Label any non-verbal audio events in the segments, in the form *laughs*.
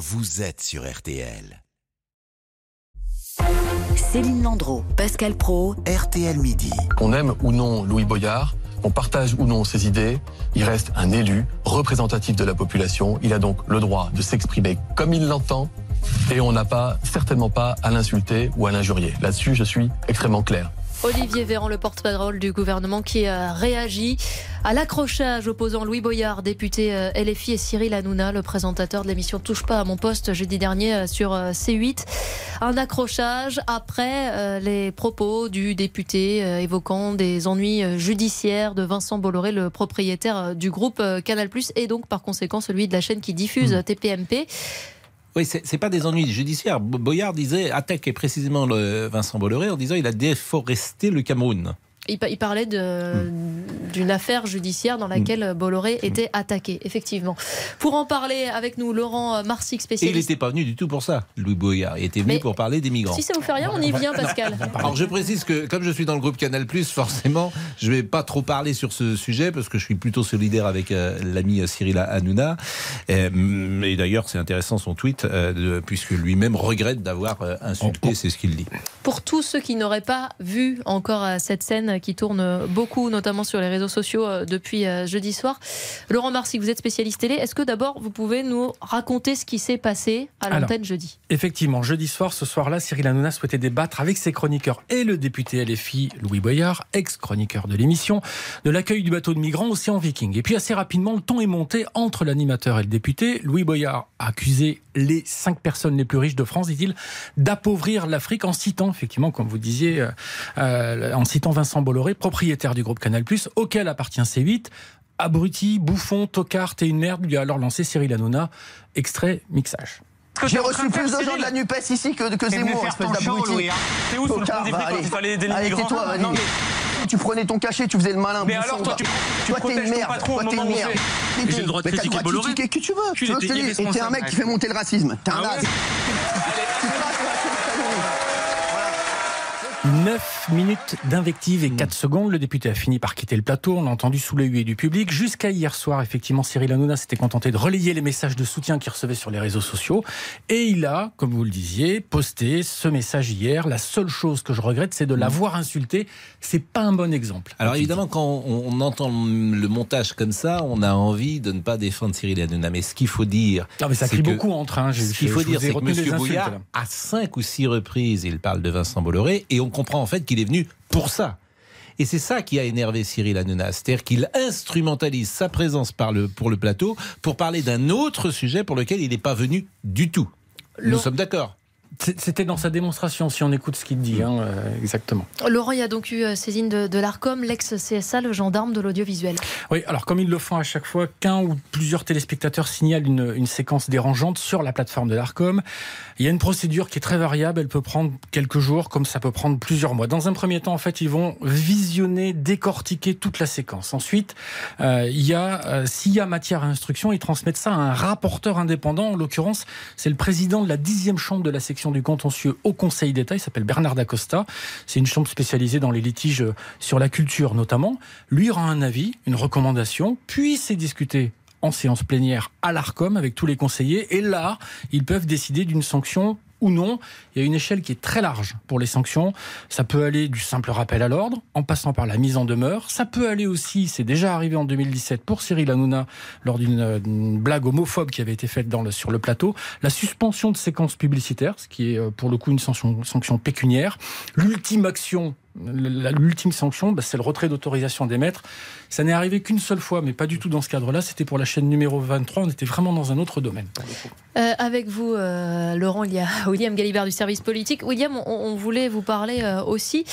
vous êtes sur RTL. Céline Landreau, Pascal Pro, RTL Midi. On aime ou non Louis Boyard, on partage ou non ses idées, il reste un élu représentatif de la population. Il a donc le droit de s'exprimer comme il l'entend et on n'a pas, certainement pas, à l'insulter ou à l'injurier. Là-dessus, je suis extrêmement clair. Olivier Véran, le porte-parole du gouvernement, qui a réagi à l'accrochage opposant Louis Boyard, député euh, LFI, et Cyril Hanouna, le présentateur de l'émission Touche pas à mon poste jeudi dernier euh, sur euh, C8. Un accrochage après les propos du député évoquant des ennuis judiciaires de Vincent Bolloré, le propriétaire du groupe Canal+, et donc par conséquent celui de la chaîne qui diffuse mmh. TPMP. Oui, c'est pas des ennuis judiciaires. Boyard disait, attaquait précisément le Vincent Bolloré en disant il a déforesté le Cameroun. Il, parlait d'une affaire judiciaire dans laquelle Bolloré était attaqué, effectivement. Pour en parler avec nous, Laurent Marsic, spécialiste. Et il n'était pas venu du tout pour ça, Louis Boyard. Il était venu pour parler des migrants. Si ça vous fait rien, on y vient, Pascal. Alors je précise que comme je suis dans le groupe Canal, forcément, je ne vais pas trop parler sur ce sujet parce que je suis plutôt solidaire avec euh, l'ami Cyril Hanouna. Euh, et d'ailleurs, c'est intéressant son tweet, euh, puisque lui-même regrette d'avoir insulté, c'est ce qu'il dit. Pour tous ceux qui n'auraient pas vu encore cette scène qui tourne beaucoup, notamment sur les réseaux sociaux euh, depuis euh, jeudi soir. Laurent Marcy, vous êtes spécialiste télé. Est-ce que d'abord vous pouvez nous raconter ce qui s'est passé à l'antenne jeudi? Effectivement, jeudi soir, ce soir-là, Cyril Hanouna souhaitait débattre avec ses chroniqueurs et le député LFI Louis Boyard, ex-chroniqueur de l'émission, de l'accueil du bateau de migrants Océan Viking. Et puis assez rapidement, le ton est monté entre l'animateur et le député. Louis Boyard a accusé les cinq personnes les plus riches de France, dit-il, d'appauvrir l'Afrique en citant, effectivement, comme vous disiez, euh, en citant Vincent Bolloré, propriétaire du groupe Canal+, auquel appartient C8. Abruti, bouffon, tocard et une merde, lui a alors lancé Cyril Hanouna. Extrait, mixage. J'ai reçu plus de gens de la NUPES ici que, que Zemmour, espèce d'abruti. Hein. T'es où sur le bah, quand il fallait les migrants toi, non, mais... Tu prenais ton cachet, tu faisais le malin. Mais alors, toi, tu, tu toi, une merde. Toi, t'es une merde. J'ai le droit de critiquer Bolloré. Qu'est-ce que tu veux Tu t'es un mec qui fait monter le racisme. T'es un ah naze. 9 minutes d'invective et 4 hmm. secondes. Le député a fini par quitter le plateau. On l'a entendu sous les huées du public. Jusqu'à hier soir, effectivement, Cyril Hanouna s'était contenté de relayer les messages de soutien qu'il recevait sur les réseaux sociaux. Et il a, comme vous le disiez, posté ce message hier. La seule chose que je regrette, c'est de hmm. l'avoir insulté. C'est pas un bon exemple. Alors évidemment, quand on entend le montage comme ça, on a envie de ne pas défendre Cyril Hanouna. Mais ce qu'il faut dire. Non, mais ça crie beaucoup en train. Ce qu'il faut dire, c'est que M. Bouillard, à cinq ou six reprises, il parle de Vincent Bolloré. Et on comprend en fait qu'il est venu pour ça. Et c'est ça qui a énervé Cyril Hanouna, c'est-à-dire qu'il instrumentalise sa présence par le, pour le plateau pour parler d'un autre sujet pour lequel il n'est pas venu du tout. Nous sommes d'accord. C'était dans sa démonstration, si on écoute ce qu'il dit, hein, euh, exactement. Laurent, il y a donc eu euh, saisine de, l'ARCOM, l'ex-CSA, le gendarme de l'audiovisuel. Oui, alors comme ils le font à chaque fois qu'un ou plusieurs téléspectateurs signalent une, une séquence dérangeante sur la plateforme de l'ARCOM, il y a une procédure qui est très variable, elle peut prendre quelques jours, comme ça peut prendre plusieurs mois. Dans un premier temps, en fait, ils vont visionner, décortiquer toute la séquence. Ensuite, euh, il y a, s'il y a matière à instruction, ils transmettent ça à un rapporteur indépendant. En l'occurrence, c'est le président de la dixième chambre de la section du contentieux au Conseil d'État. Il s'appelle Bernard Dacosta. C'est une chambre spécialisée dans les litiges sur la culture notamment. Lui rend un avis, une recommandation, puis c'est discuté en séance plénière à l'ARCOM avec tous les conseillers. Et là, ils peuvent décider d'une sanction ou non. Il y a une échelle qui est très large pour les sanctions. Ça peut aller du simple rappel à l'ordre, en passant par la mise en demeure. Ça peut aller aussi, c'est déjà arrivé en 2017 pour Cyril Hanouna, lors d'une blague homophobe qui avait été faite sur le plateau, la suspension de séquences publicitaires, ce qui est euh, pour le coup une sanction pécuniaire. L'ultime action L'ultime sanction, bah, c'est le retrait d'autorisation des maîtres. Ça n'est arrivé qu'une seule fois, mais pas du tout dans ce cadre-là. C'était pour la chaîne numéro 23. On était vraiment dans un autre domaine. Euh, avec vous, euh, Laurent, il y a *laughs* William Galibert du service politique. William, on, voulait vous parler euh, aussi,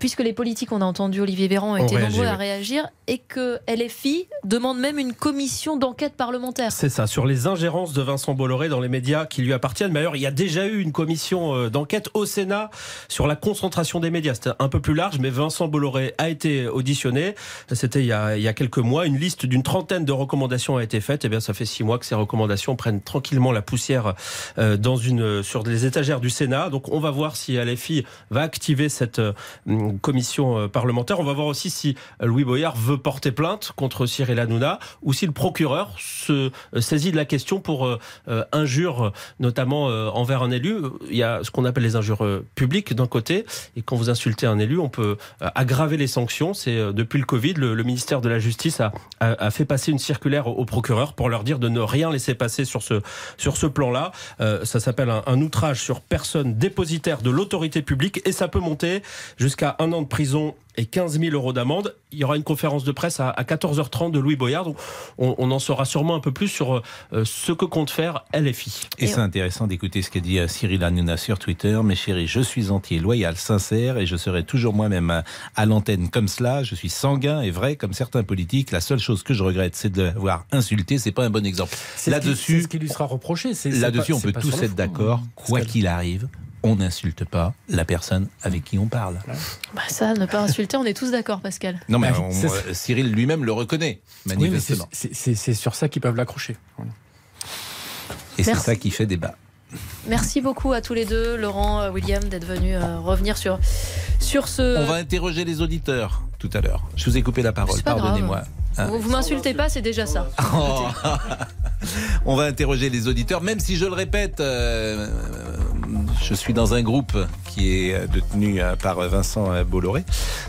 puisque les politiques, on a entendu Olivier Véran, ont été nombreux à réagir, et que LFI demande même une commission d'enquête parlementaire. C'est ça, sur les ingérences de Vincent Bolloré dans les médias qui lui appartiennent. Mais alors, il y a déjà eu une commission d'enquête au Sénat sur la concentration des médias. C'était un peu plus large, mais Vincent Bolloré a été auditionné. C'était il, y a quelques mois. Une liste d'une trentaine de recommandations a été faite. Et eh bien, ça fait six mois que ces recommandations prennent tranquillement la poussière euh, dans une, sur les étagères du Sénat. Donc, on va voir si LFI va activer cette euh, commission euh, parlementaire. On va voir aussi si Louis Boyard veut porter plainte contre Cyril Hanouna ou si le procureur se saisit de la question pour injure, notamment envers un élu. Il y a ce qu'on appelle les injures publiques d'un côté. Et quand vous insultez un élu, on peut aggraver les sanctions. C'est depuis le Covid, le, ministère de la Justice a, fait passer une circulaire au, procureur pour leur dire de ne rien laisser passer sur ce, plan-là. ça s'appelle un, un outrage sur personne dépositaire de l'autorité publique et ça peut monter jusqu'à un an de prison et 15 000 euros d'amende. Il y aura une conférence de presse à, 14h30 de Louis Boyard. Donc on, en saura sûrement un peu plus sur euh, ce que compte faire LFI. Et, c'est intéressant d'écouter ce qu'a dit euh, Cyril Hanouna sur Twitter. Mes chéris, je suis entier, loyal, sincère et je serai toujours moi-même à, l'antenne comme cela. Je suis sanguin et vrai comme certains politiques. La seule chose que je regrette, c'est de l'avoir insulté. C'est pas un bon exemple. Là-dessus, ce qui lui sera reproché. Là-dessus, on peut tous être d'accord. Quoi qu'il arrive, on n'insulte pas la personne avec qui on parle. Bah ça, ne pas insulter, on est tous d'accord, Pascal. Non, mais bah, Cyril lui-même le reconnaît, manifestement. c'est sur ça qu'ils peuvent l'accrocher. Et c'est ça qui fait débat. Merci beaucoup à tous les deux, Laurent, euh, William, d'être venus euh, revenir sur, sur ce. On va interroger les auditeurs tout à l'heure. Je vous ai coupé la parole, pardonnez-moi. Ah. Vous, vous m'insultez pas, c'est déjà ça. Oh. *laughs* On va interroger les auditeurs, même si je le répète, euh, je suis dans un groupe qui est détenu euh, par Vincent euh, Bolloré.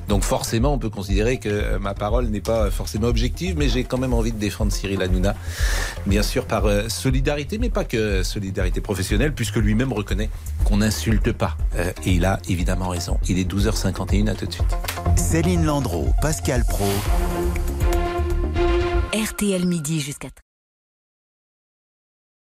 Donc forcément, on peut considérer que ma parole n'est pas forcément objective, mais j'ai quand même envie de défendre Cyril Hanouna. Bien sûr par solidarité, mais pas que solidarité professionnelle, puisque lui-même reconnaît qu'on n'insulte pas. Et il a évidemment raison. Il est 12h51, à tout de suite. Céline Landreau, Pascal Pro. RTL midi jusqu'à